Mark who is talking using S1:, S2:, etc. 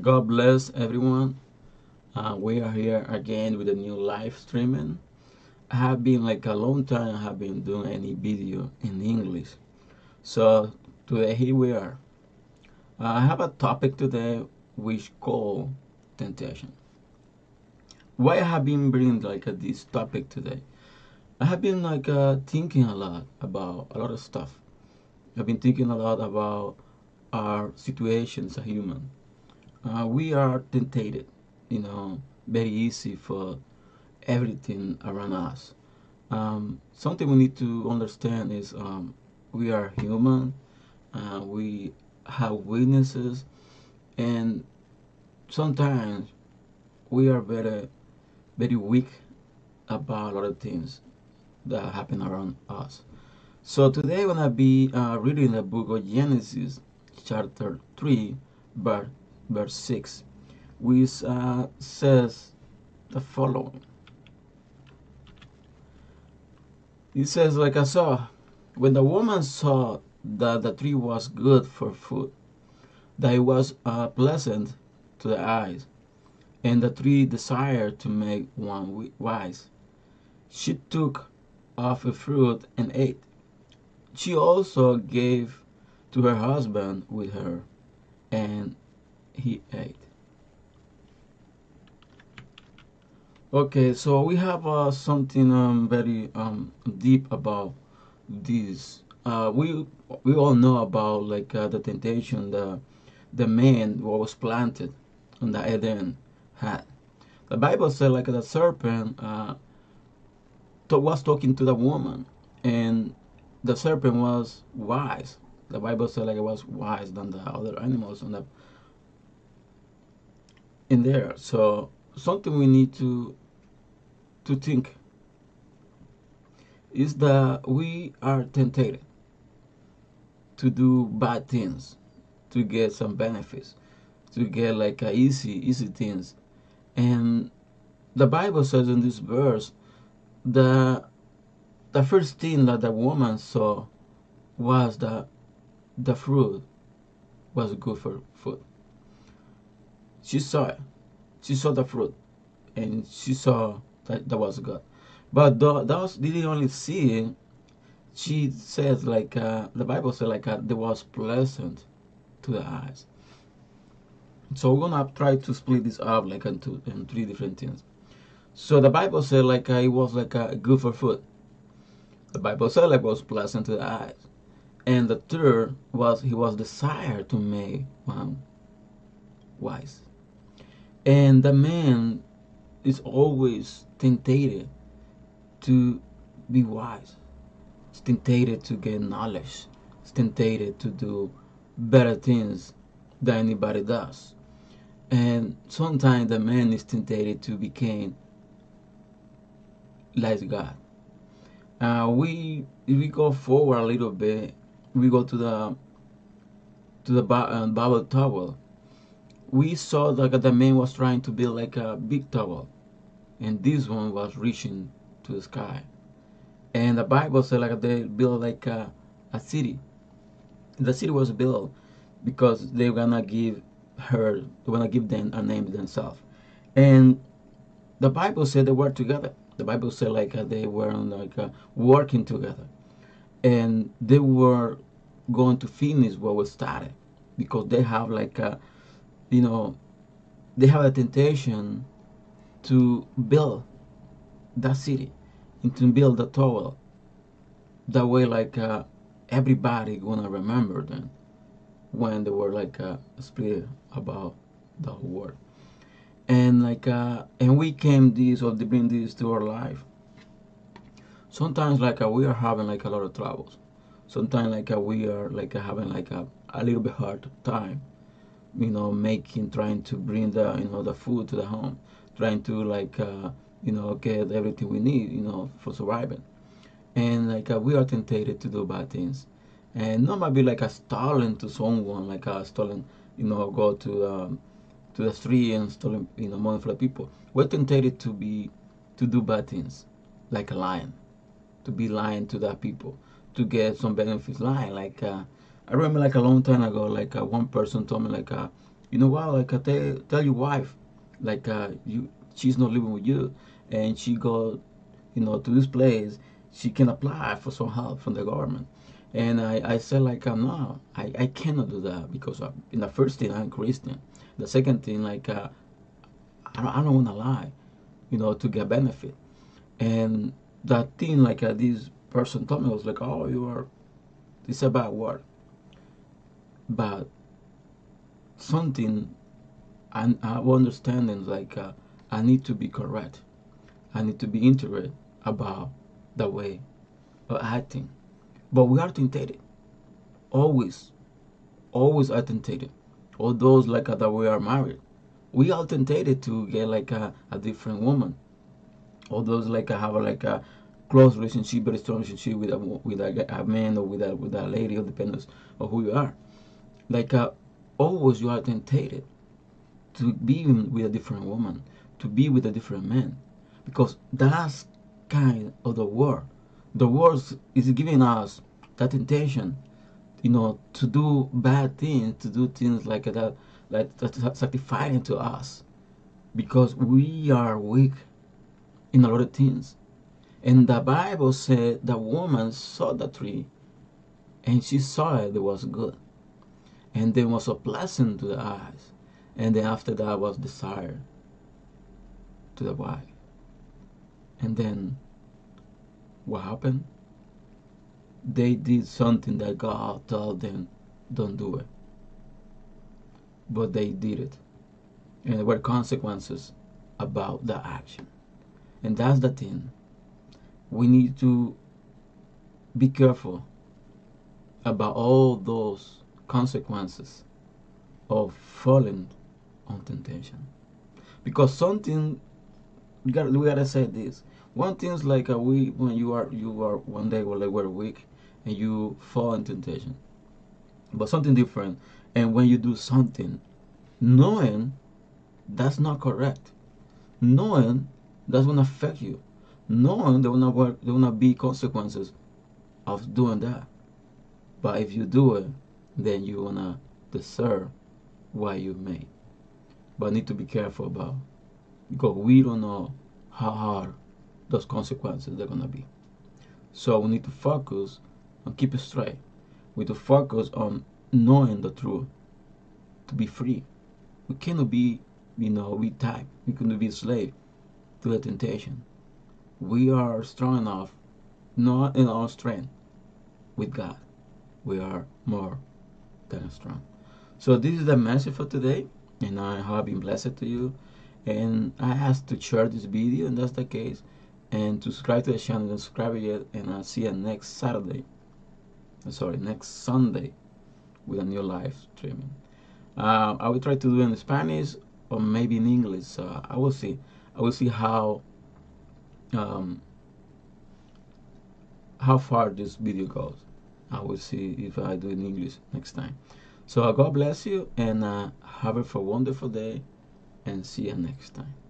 S1: God bless everyone. Uh, we are here again with a new live streaming. I have been like a long time I have been doing any video in English. So today here we are. Uh, I have a topic today which called temptation. Why I have been bringing like uh, this topic today? I have been like uh, thinking a lot about a lot of stuff. I've been thinking a lot about our situation as a human. Uh, we are tempted, you know, very easy for everything around us. Um, something we need to understand is um, we are human, uh, we have weaknesses, and sometimes we are very, very weak about a lot of things that happen around us. So today I'm gonna be uh, reading the book of Genesis, chapter three, verse verse six, which uh, says the following. It says, like I saw, when the woman saw that the tree was good for food, that it was uh, pleasant to the eyes, and the tree desired to make one wise, she took of a fruit and ate. She also gave to her husband with her, and he ate. Okay, so we have uh, something um, very um, deep about this. Uh, we we all know about like uh, the temptation the the man what was planted on the Eden had. The Bible said like the serpent uh, was talking to the woman, and the serpent was wise. The Bible said like it was wise than the other animals on the in there. So something we need to to think is that we are tempted to do bad things to get some benefits to get like a easy easy things and the bible says in this verse that the first thing that the woman saw was that the fruit was good for food she saw it. She saw the fruit and she saw that that was good but those didn't only see it. She says like uh, the bible said like uh, there was pleasant to the eyes. So we're gonna try to split this up like into in three different things. So the bible said like uh, it was like uh, good for food. The bible said like it was pleasant to the eyes. And the third was he was desired to make one wise and the man is always tempted to be wise. It's tempted to get knowledge. It's tempted to do better things than anybody does. And sometimes the man is tempted to become like God. Uh, we if we go forward a little bit, we go to the to the uh, Babel Tower we saw that the man was trying to build like a big tower and this one was reaching to the sky. And the bible said like they built like a, a city. The city was built because they're gonna give her they're gonna give them a name themselves. And the bible said they were together. The bible said like uh, they were like uh, working together. And they were going to finish what was started because they have like a you know, they have a temptation to build that city and to build the tower. That way, like uh, everybody gonna remember them when they were like uh, split about the whole world. And like, uh, and we came this or they bring this to our life. Sometimes like uh, we are having like a lot of troubles. Sometimes like uh, we are like having like a, a little bit hard time you know making trying to bring the you know the food to the home trying to like uh, you know get everything we need you know for surviving. And like uh, we are tempted to do bad things. And not might be like a stolen to someone like a stolen you know go to um, to the street and stolen you know money for the people. We're tempted to be to do bad things like a lion to be lying to the people to get some benefits. Lying like uh, I remember like a long time ago, like uh, one person told me like, uh, you know what? Like, uh, tell tell your wife, like, uh, you she's not living with you, and she go, you know, to this place. She can apply for some help from the government. And I, I said like uh, no, I, I cannot do that because uh, in the first thing I'm Christian. The second thing like uh, I don't, I don't want to lie, you know, to get benefit. And that thing like uh, this person told me was like, oh, you are, it's a bad word. But something I, I understanding like uh, I need to be correct. I need to be interested about the way of acting. But we are tempted. Always. Always are tempted. All those like uh, that we are married. We are tempted to get like a, a different woman. All those like I have a, like a close relationship, very strong relationship with a with a, a man or with a with a lady, or depends on who you are. Like uh, always, you are tempted to be with a different woman, to be with a different man, because that's kind of the world. The world is giving us that intention, you know, to do bad things, to do things like that, like that satisfying to us, because we are weak in a lot of things. And the Bible said the woman saw the tree, and she saw it was good, and there was a pleasant to the eyes, and then after that was desire to the wife. And then what happened? They did something that God told them, don't do it. But they did it. And there were consequences about the action. And that's the thing. We need to be careful about all those consequences of falling on temptation. Because something we gotta, we gotta say this. One thing's like uh, we when you are you are one day or like we're weak and you fall in temptation, but something different. And when you do something, knowing that's not correct, knowing that's gonna affect you, knowing there will not there will not be consequences of doing that. But if you do it, then you wanna deserve what you made. But need to be careful about because we don't know how hard those consequences they're gonna be. So we need to focus on keep it straight. We need to focus on knowing the truth to be free. We cannot be, you know, we type. We cannot be slave to the temptation. We are strong enough, not in our strength, with God. We are more than strong. So this is the message for today, and I have been blessed to you and I ask to share this video and that's the case and to subscribe to the channel and subscribe yet and I'll see you next Saturday. Uh, sorry next Sunday with a new live streaming. Uh, I will try to do in Spanish or maybe in English I will see. I will see how um, how far this video goes I will see if I do in English next time so God bless you and uh, have a wonderful day and see you next time.